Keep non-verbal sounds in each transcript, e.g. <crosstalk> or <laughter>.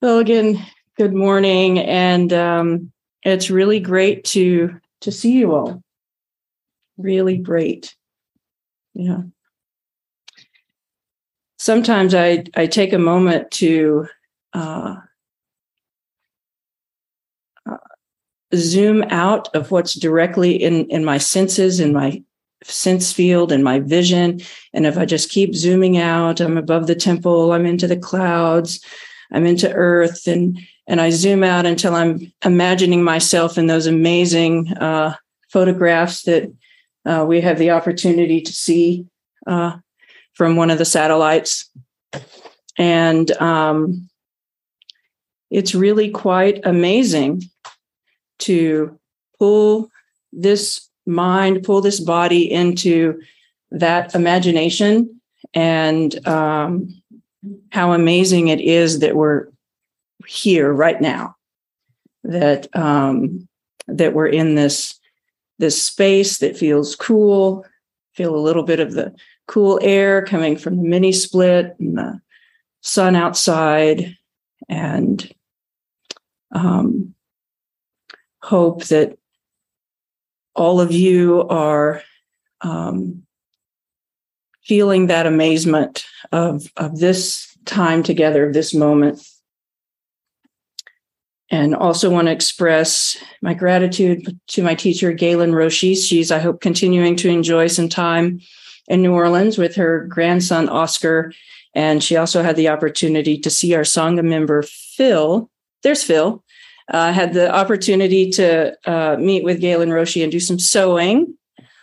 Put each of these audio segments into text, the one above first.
Well, again, good morning, and um, it's really great to to see you all. Really great. Yeah. Sometimes I I take a moment to uh, uh, zoom out of what's directly in in my senses, in my sense field, and my vision. And if I just keep zooming out, I'm above the temple. I'm into the clouds I'm into earth and and I zoom out until I'm imagining myself in those amazing uh, photographs that uh, we have the opportunity to see uh, from one of the satellites. And um, it's really quite amazing to pull this mind, pull this body into that imagination and um, how amazing it is that we're here right now that um, that we're in this this space that feels cool feel a little bit of the cool air coming from the mini split and the sun outside and um, hope that all of you are um, feeling that amazement of, of this time together, of this moment. And also want to express my gratitude to my teacher, Galen Roshi. She's, I hope, continuing to enjoy some time in New Orleans with her grandson, Oscar. And she also had the opportunity to see our Sangha member, Phil. There's Phil. Uh, had the opportunity to uh, meet with Galen Roshi and do some sewing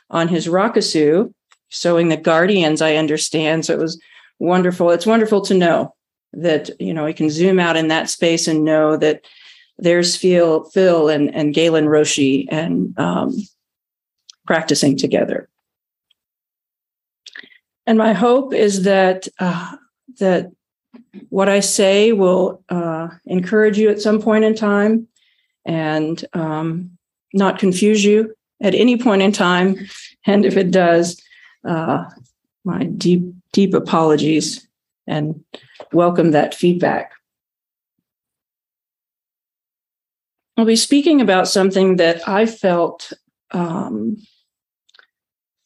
on his rakusu sewing the guardians i understand. So it was wonderful. It's wonderful to know that you know we can zoom out in that space and know that there's phil phil and, and galen roshi and um, practicing together. And my hope is that uh, that what i say will uh, encourage you at some point in time and um, not confuse you at any point in time. And if it does uh, my deep, deep apologies and welcome that feedback. I'll be speaking about something that I felt um,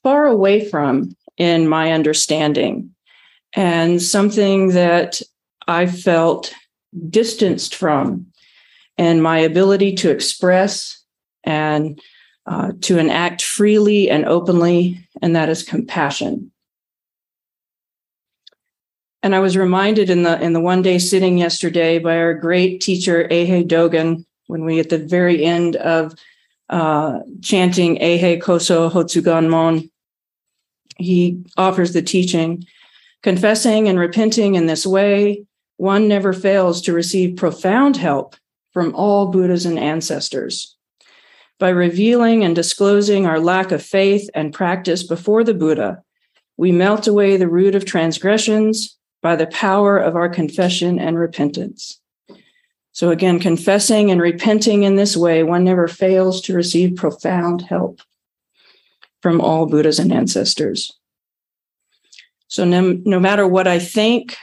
far away from in my understanding, and something that I felt distanced from and my ability to express and uh, to enact freely and openly, and that is compassion. And I was reminded in the in the one day sitting yesterday by our great teacher Eihei Dogen when we at the very end of uh, chanting Eihei Koso Hotsuganmon, he offers the teaching, confessing and repenting in this way, one never fails to receive profound help from all Buddhas and ancestors by revealing and disclosing our lack of faith and practice before the Buddha, we melt away the root of transgressions by the power of our confession and repentance. So, again, confessing and repenting in this way, one never fails to receive profound help from all Buddhas and ancestors. So, no, no matter what I think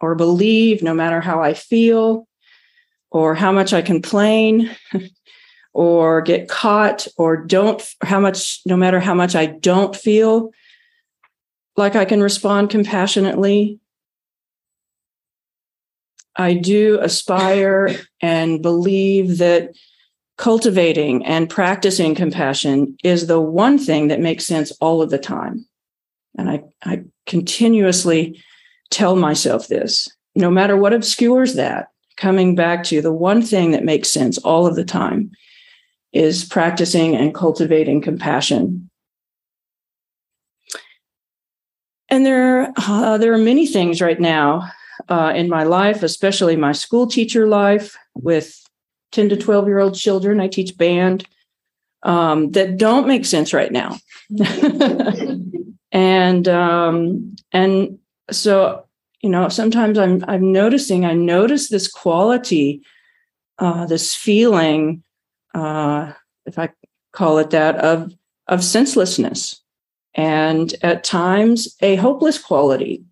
or believe, no matter how I feel or how much I complain, <laughs> or get caught or don't how much no matter how much i don't feel like i can respond compassionately i do aspire <laughs> and believe that cultivating and practicing compassion is the one thing that makes sense all of the time. And i i continuously tell myself this no matter what obscures that coming back to the one thing that makes sense all of the time is practicing and cultivating compassion. And there, uh, there are many things right now uh, in my life, especially my school teacher life with 10 to 12 year old children. I teach band um, that don't make sense right now. <laughs> and um, and so you know sometimes I'm I'm noticing I notice this quality, uh, this feeling uh, if I call it that, of of senselessness, and at times a hopeless quality.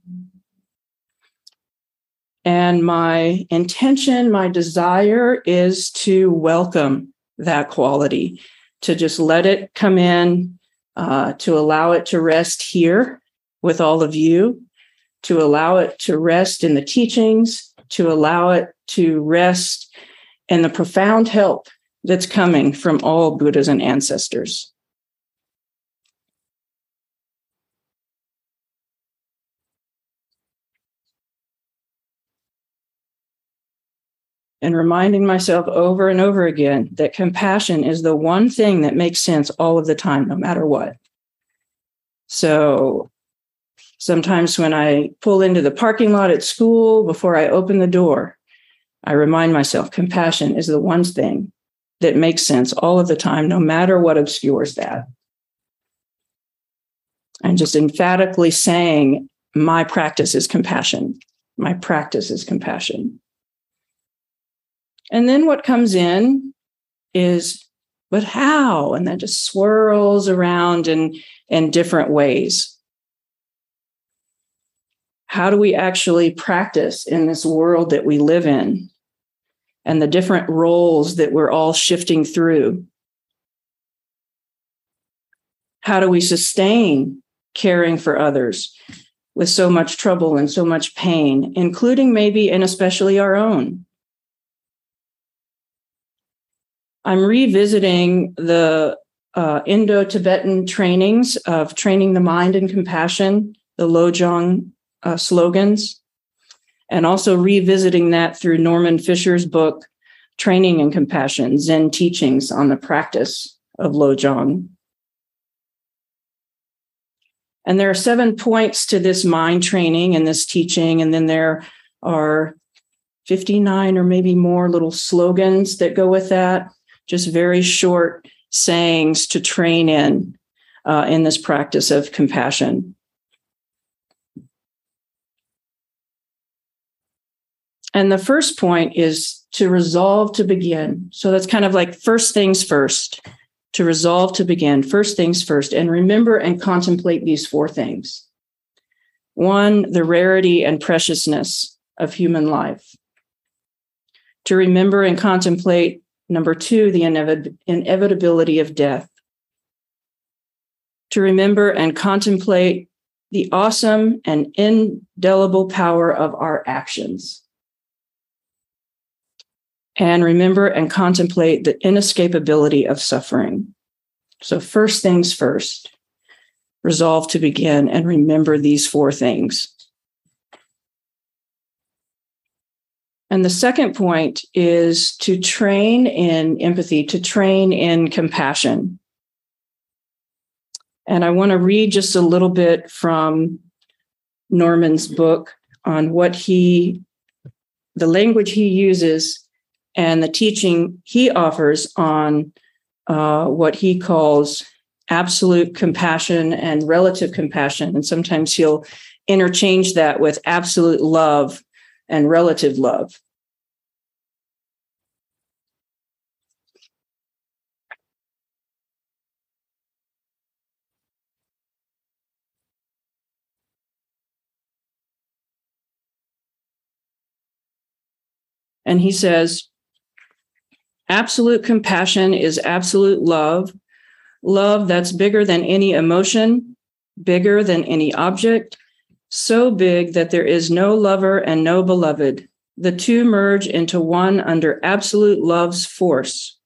And my intention, my desire is to welcome that quality, to just let it come in, uh, to allow it to rest here with all of you, to allow it to rest in the teachings, to allow it to rest in the profound help that's coming from all Buddhas and ancestors. and reminding myself over and over again that compassion is the one thing that makes sense all of the time, no matter what. So sometimes when I pull into the parking lot at school before I open the door, I remind myself compassion is the one thing that makes sense all of the time, no matter what obscures that. I'm just emphatically saying, my practice is compassion. My practice is compassion. And then what comes in is, but how? And that just swirls around in, in different ways. How do we actually practice in this world that we live in and the different roles that we're all shifting through? How do we sustain caring for others with so much trouble and so much pain, including maybe and especially our own? I'm revisiting the uh, Indo Tibetan trainings of training the mind and compassion, the Lojong uh, slogans, and also revisiting that through Norman Fischer's book, Training in Compassion Zen Teachings on the Practice of Lojong. And there are seven points to this mind training and this teaching. And then there are 59 or maybe more little slogans that go with that just very short sayings to train in uh, in this practice of compassion. And the first point is to resolve to begin. So that's kind of like first things first, to resolve to begin, first things first, and remember and contemplate these four things. One, the rarity and preciousness of human life. To remember and contemplate Number two, the inevitability of death. To remember and contemplate the awesome and indelible power of our actions. And remember and contemplate the inescapability of suffering. So, first things first, resolve to begin and remember these four things. And the second point is to train in empathy, to train in compassion. And I want to read just a little bit from Norman's book on what he, the language he uses, and the teaching he offers on uh, what he calls absolute compassion and relative compassion. And sometimes he'll interchange that with absolute love and relative love. And he says, absolute compassion is absolute love, love that's bigger than any emotion, bigger than any object, so big that there is no lover and no beloved. The two merge into one under absolute love's force.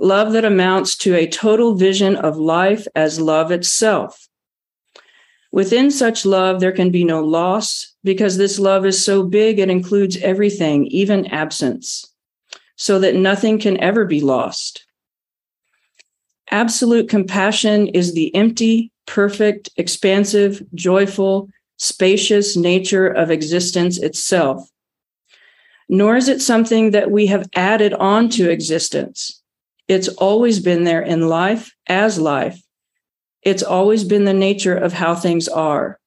Love that amounts to a total vision of life as love itself. Within such love, there can be no loss because this love is so big, it includes everything, even absence, so that nothing can ever be lost. Absolute compassion is the empty, perfect, expansive, joyful, spacious nature of existence itself. Nor is it something that we have added on to existence. It's always been there in life as life. It's always been the nature of how things are.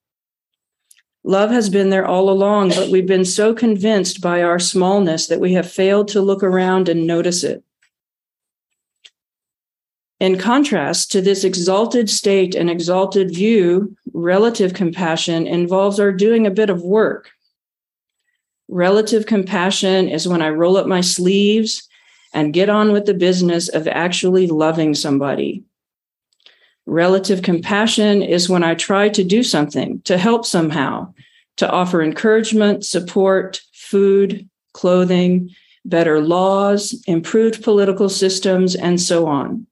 Love has been there all along, but we've been so convinced by our smallness that we have failed to look around and notice it. In contrast to this exalted state and exalted view, relative compassion involves our doing a bit of work. Relative compassion is when I roll up my sleeves and get on with the business of actually loving somebody. Relative compassion is when I try to do something to help somehow, to offer encouragement, support, food, clothing, better laws, improved political systems, and so on.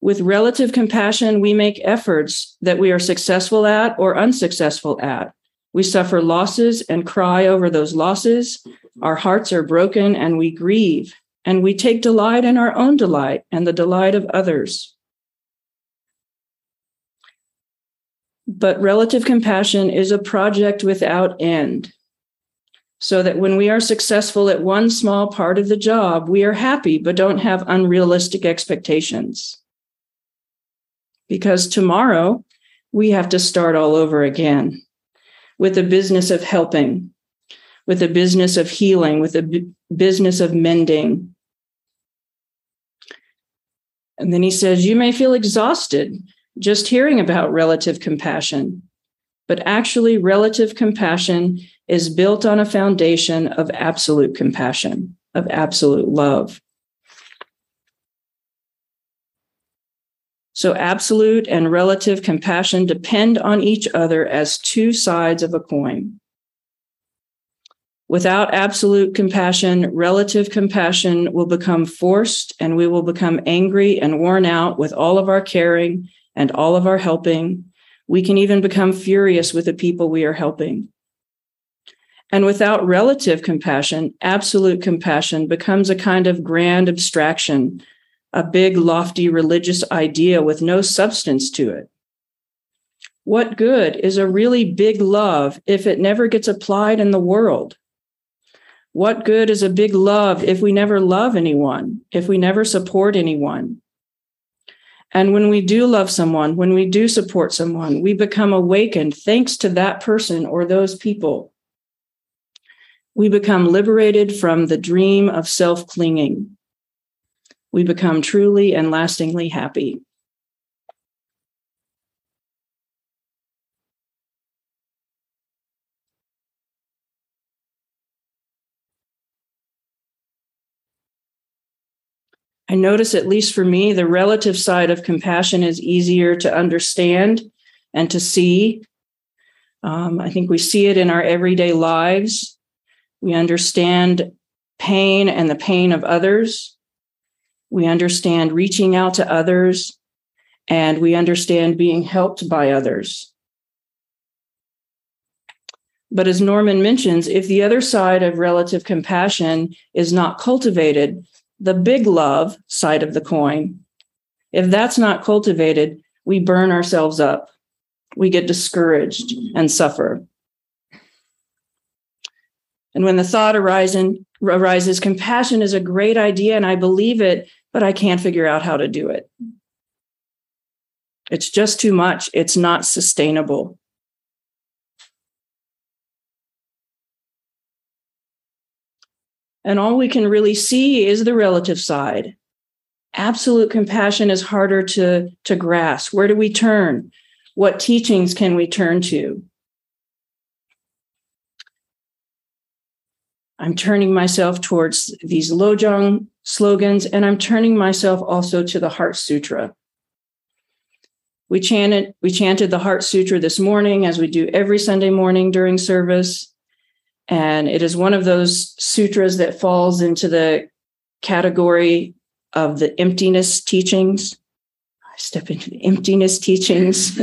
With relative compassion, we make efforts that we are successful at or unsuccessful at. We suffer losses and cry over those losses. Our hearts are broken and we grieve, and we take delight in our own delight and the delight of others. But relative compassion is a project without end. So that when we are successful at one small part of the job, we are happy, but don't have unrealistic expectations. Because tomorrow we have to start all over again with the business of helping, with the business of healing, with the b- business of mending. And then he says, You may feel exhausted just hearing about relative compassion, but actually, relative compassion is built on a foundation of absolute compassion, of absolute love. So, absolute and relative compassion depend on each other as two sides of a coin. Without absolute compassion, relative compassion will become forced and we will become angry and worn out with all of our caring and all of our helping. We can even become furious with the people we are helping. And without relative compassion, absolute compassion becomes a kind of grand abstraction a big, lofty religious idea with no substance to it. What good is a really big love if it never gets applied in the world? What good is a big love if we never love anyone, if we never support anyone? And when we do love someone, when we do support someone, we become awakened thanks to that person or those people. We become liberated from the dream of self clinging we become truly and lastingly happy. I notice, at least for me, the relative side of compassion is easier to understand and to see. Um, I think we see it in our everyday lives. We understand pain and the pain of others. We understand reaching out to others, and we understand being helped by others. But as Norman mentions, if the other side of relative compassion is not cultivated, the big love side of the coin, if that's not cultivated, we burn ourselves up. We get discouraged and suffer. And when the thought arises, arises, compassion is a great idea and I believe it, but I can't figure out how to do it. It's just too much. It's not sustainable. And all we can really see is the relative side. Absolute compassion is harder to, to grasp. Where do we turn? What teachings can we turn to? I'm turning myself towards these Lojong slogans, and I'm turning myself also to the Heart Sutra. We chanted, we chanted the Heart Sutra this morning, as we do every Sunday morning during service. And it is one of those sutras that falls into the category of the emptiness teachings. I step into the emptiness teachings.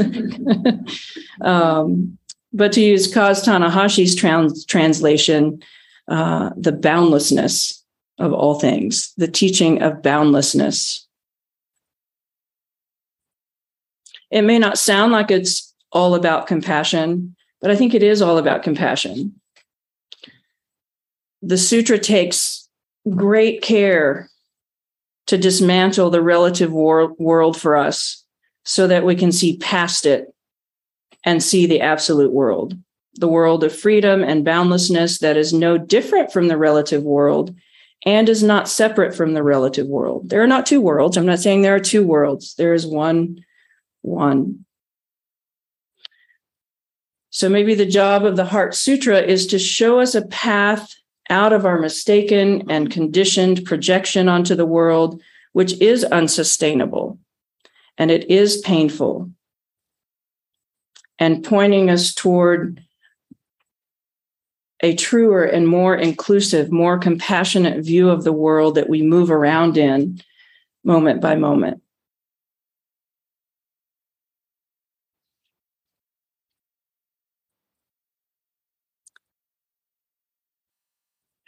<laughs> um, but to use Kaz Tanahashi's trans- translation, uh, the boundlessness of all things, the teaching of boundlessness. It may not sound like it's all about compassion, but I think it is all about compassion. The sutra takes great care to dismantle the relative wor- world for us so that we can see past it and see the absolute world the world of freedom and boundlessness that is no different from the relative world and is not separate from the relative world. There are not two worlds. I'm not saying there are two worlds. There is one, one. So maybe the job of the Heart Sutra is to show us a path out of our mistaken and conditioned projection onto the world, which is unsustainable and it is painful, and pointing us toward a truer and more inclusive, more compassionate view of the world that we move around in moment by moment.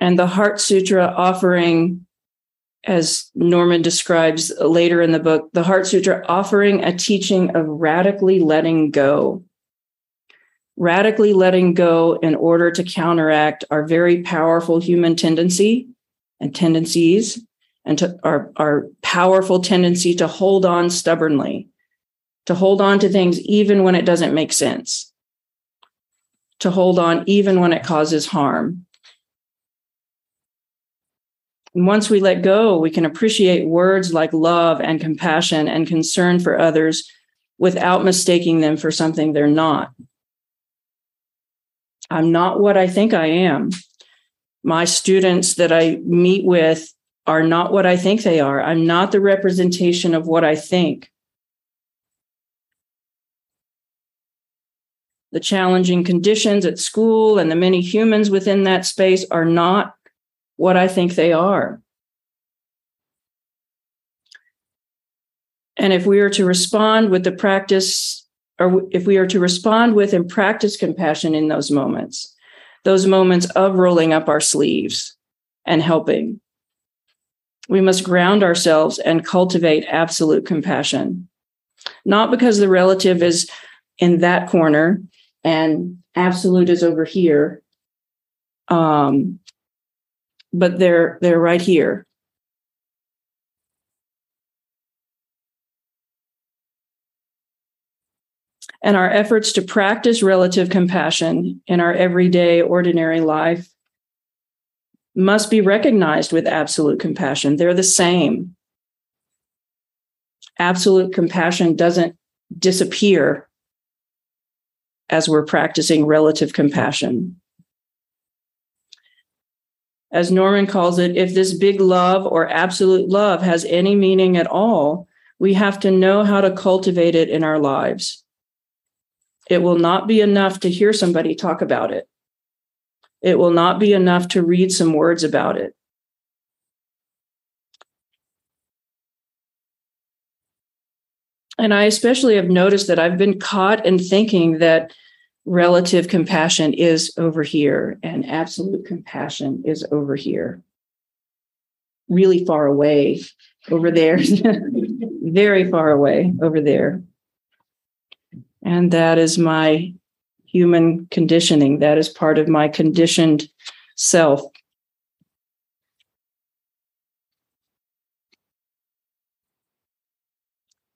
And the Heart Sutra offering, as Norman describes later in the book, the Heart Sutra offering a teaching of radically letting go radically letting go in order to counteract our very powerful human tendency and tendencies and to our, our powerful tendency to hold on stubbornly, to hold on to things even when it doesn't make sense, to hold on even when it causes harm. Once we let go, we can appreciate words like love and compassion and concern for others without mistaking them for something they're not. I'm not what I think I am. My students that I meet with are not what I think they are. I'm not the representation of what I think. The challenging conditions at school and the many humans within that space are not what I think they are. And if we are to respond with the practice or if we are to respond with and practice compassion in those moments, those moments of rolling up our sleeves and helping, we must ground ourselves and cultivate absolute compassion. Not because the relative is in that corner and absolute is over here, um, but they're they're right here and our efforts to practice relative compassion in our everyday, ordinary life must be recognized with absolute compassion. They're the same. Absolute compassion doesn't disappear as we're practicing relative compassion. As Norman calls it, if this big love or absolute love has any meaning at all, we have to know how to cultivate it in our lives. It will not be enough to hear somebody talk about it. It will not be enough to read some words about it. And I especially have noticed that I've been caught in thinking that relative compassion is over here and absolute compassion is over here, really far away over there, <laughs> very far away over there. And that is my human conditioning. That is part of my conditioned self.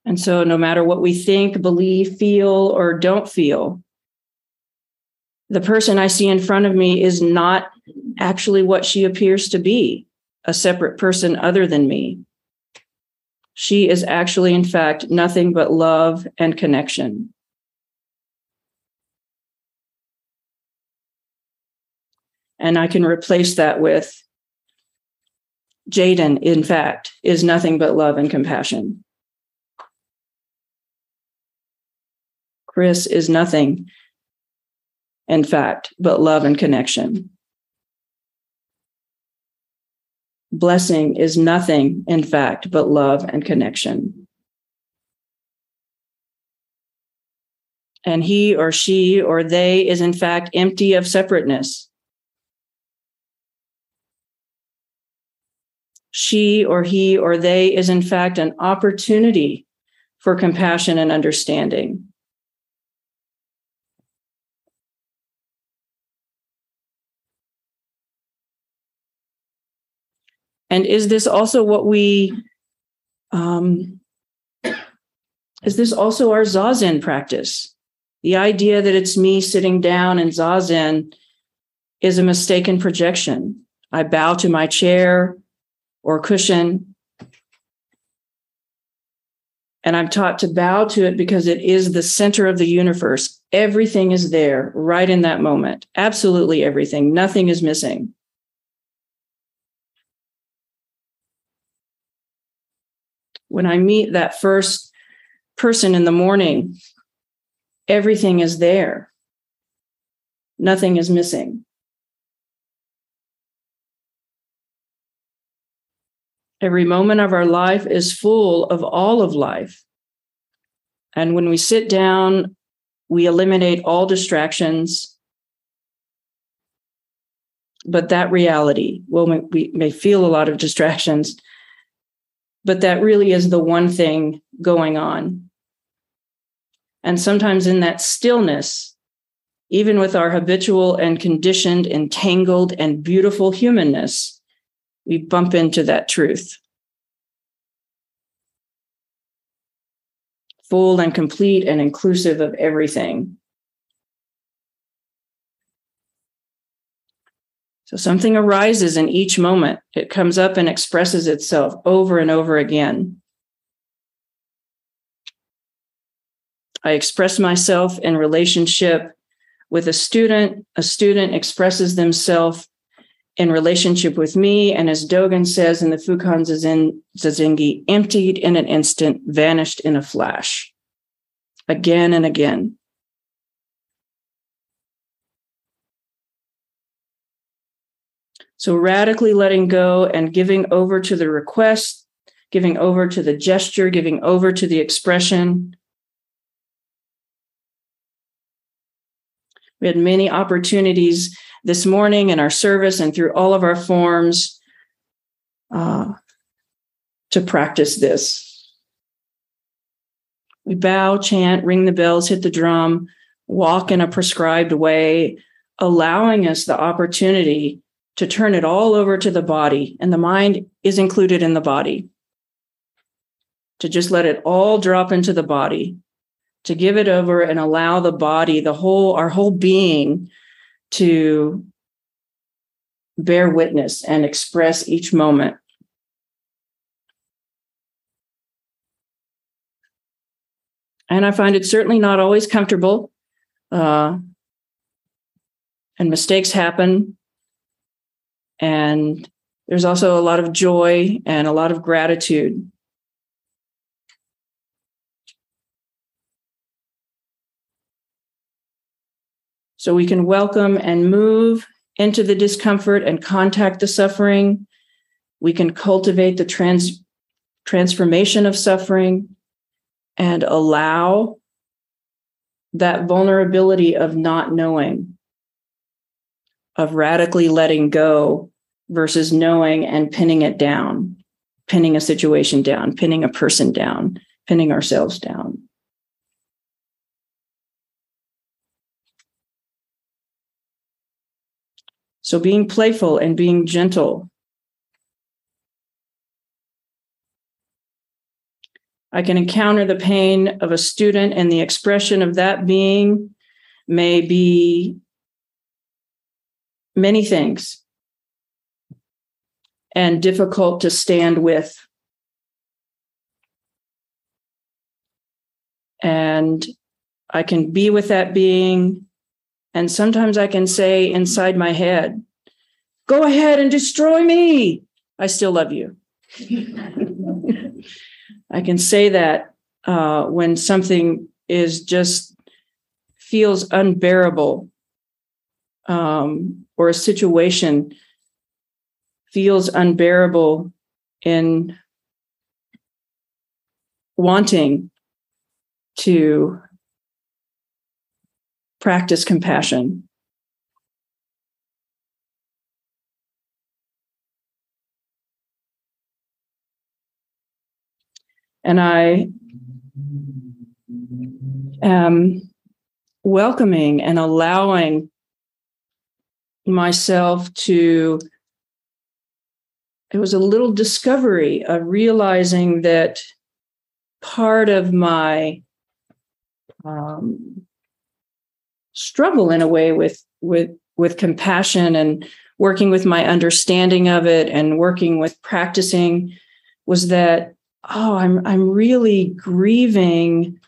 And so, no matter what we think, believe, feel, or don't feel, the person I see in front of me is not actually what she appears to be a separate person other than me. She is actually, in fact, nothing but love and connection. And I can replace that with Jaden, in fact, is nothing but love and compassion. Chris is nothing, in fact, but love and connection. Blessing is nothing, in fact, but love and connection. And he or she or they is, in fact, empty of separateness she or he or they is in fact an opportunity for compassion and understanding. And is this also what we, um, is this also our Zazen practice? The idea that it's me sitting down in Zazen is a mistaken projection. I bow to my chair, or cushion. And I'm taught to bow to it because it is the center of the universe. Everything is there right in that moment. Absolutely everything. Nothing is missing. When I meet that first person in the morning, everything is there. Nothing is missing. Every moment of our life is full of all of life. And when we sit down, we eliminate all distractions. But that reality, well, we may feel a lot of distractions, but that really is the one thing going on. And sometimes in that stillness, even with our habitual and conditioned, entangled, and beautiful humanness, we bump into that truth. Full and complete and inclusive of everything. So something arises in each moment. It comes up and expresses itself over and over again. I express myself in relationship with a student. A student expresses themselves in relationship with me, and as Dogen says in the Fukan Zazengi, emptied in an instant, vanished in a flash. Again and again. So radically letting go and giving over to the request, giving over to the gesture, giving over to the expression. We had many opportunities this morning in our service and through all of our forms uh, to practice this. We bow, chant, ring the bells, hit the drum, walk in a prescribed way, allowing us the opportunity to turn it all over to the body. And the mind is included in the body. To just let it all drop into the body, to give it over and allow the body, the whole, our whole being to bear witness and express each moment. And I find it certainly not always comfortable. Uh, and mistakes happen. And there's also a lot of joy and a lot of gratitude So we can welcome and move into the discomfort and contact the suffering. We can cultivate the trans- transformation of suffering and allow that vulnerability of not knowing, of radically letting go versus knowing and pinning it down, pinning a situation down, pinning a person down, pinning ourselves down. So being playful and being gentle. I can encounter the pain of a student, and the expression of that being may be many things and difficult to stand with. And I can be with that being and sometimes I can say inside my head, go ahead and destroy me. I still love you. <laughs> I can say that uh, when something is just feels unbearable um, or a situation feels unbearable in wanting to practice compassion. And I am welcoming and allowing myself to it was a little discovery of realizing that part of my um, struggle in a way with with with compassion and working with my understanding of it and working with practicing was that oh, I'm I'm really grieving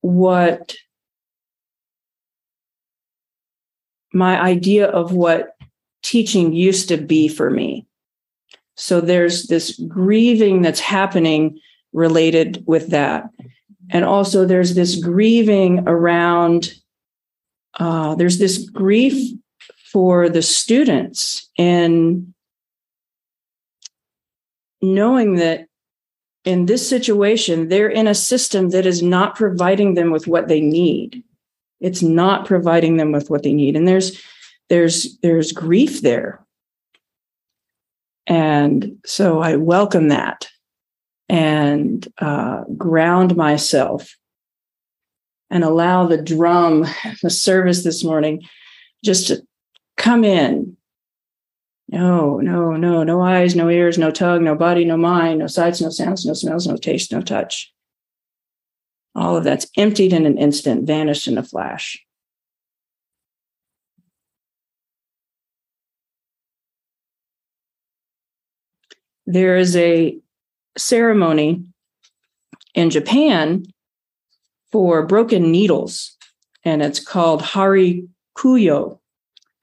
what my idea of what teaching used to be for me. So there's this grieving that's happening related with that. And also there's this grieving around, uh, there's this grief for the students in knowing that in this situation, they're in a system that is not providing them with what they need. It's not providing them with what they need. And there's there's there's grief there. And so I welcome that and uh, ground myself and allow the drum, the service this morning, just to come in no, no, no, no eyes, no ears, no tongue, no body, no mind, no sights, no sounds, no smells, no taste, no touch. All of that's emptied in an instant, vanished in a flash. There is a ceremony in Japan for broken needles, and it's called Hari Kuyo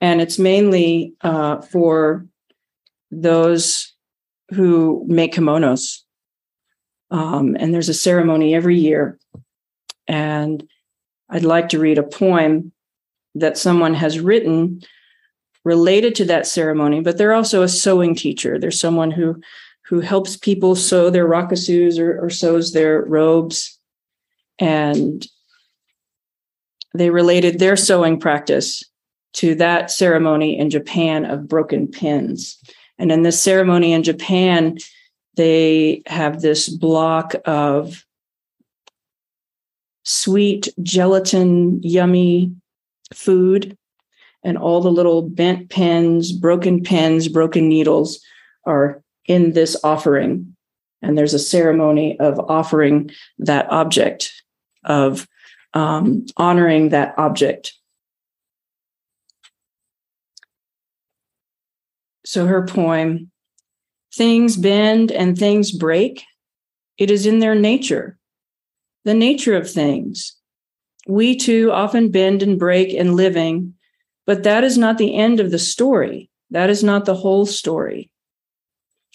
and it's mainly uh, for those who make kimonos. Um, and there's a ceremony every year. And I'd like to read a poem that someone has written related to that ceremony, but they're also a sewing teacher. They're someone who who helps people sew their rakusus or, or sews their robes. And they related their sewing practice to that ceremony in Japan of broken pins. And in this ceremony in Japan, they have this block of sweet gelatin, yummy food, and all the little bent pins, broken pins, broken needles are in this offering. And there's a ceremony of offering that object, of um, honoring that object. So her poem, Things Bend and Things Break, it is in their nature, the nature of things. We too often bend and break in living, but that is not the end of the story. That is not the whole story.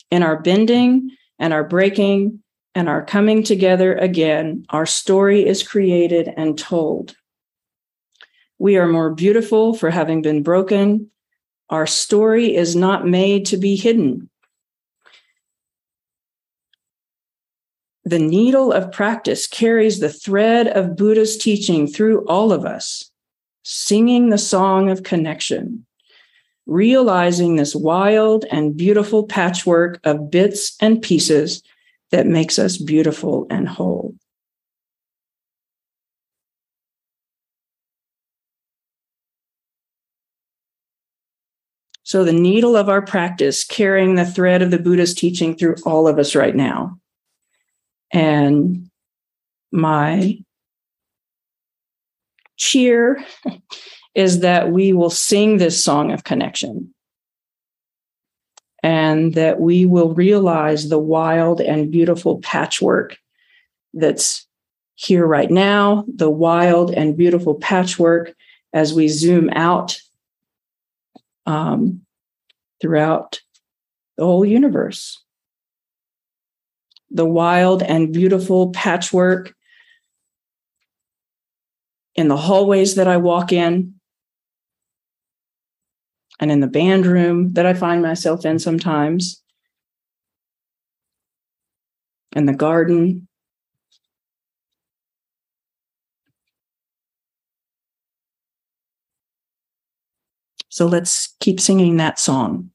In our bending and our breaking and our coming together again, our story is created and told. We are more beautiful for having been broken our story is not made to be hidden. The needle of practice carries the thread of Buddha's teaching through all of us, singing the song of connection, realizing this wild and beautiful patchwork of bits and pieces that makes us beautiful and whole. So, the needle of our practice carrying the thread of the Buddha's teaching through all of us right now. And my cheer <laughs> is that we will sing this song of connection and that we will realize the wild and beautiful patchwork that's here right now, the wild and beautiful patchwork as we zoom out um, throughout the whole universe. The wild and beautiful patchwork in the hallways that I walk in, and in the band room that I find myself in sometimes, in the garden, So let's keep singing that song.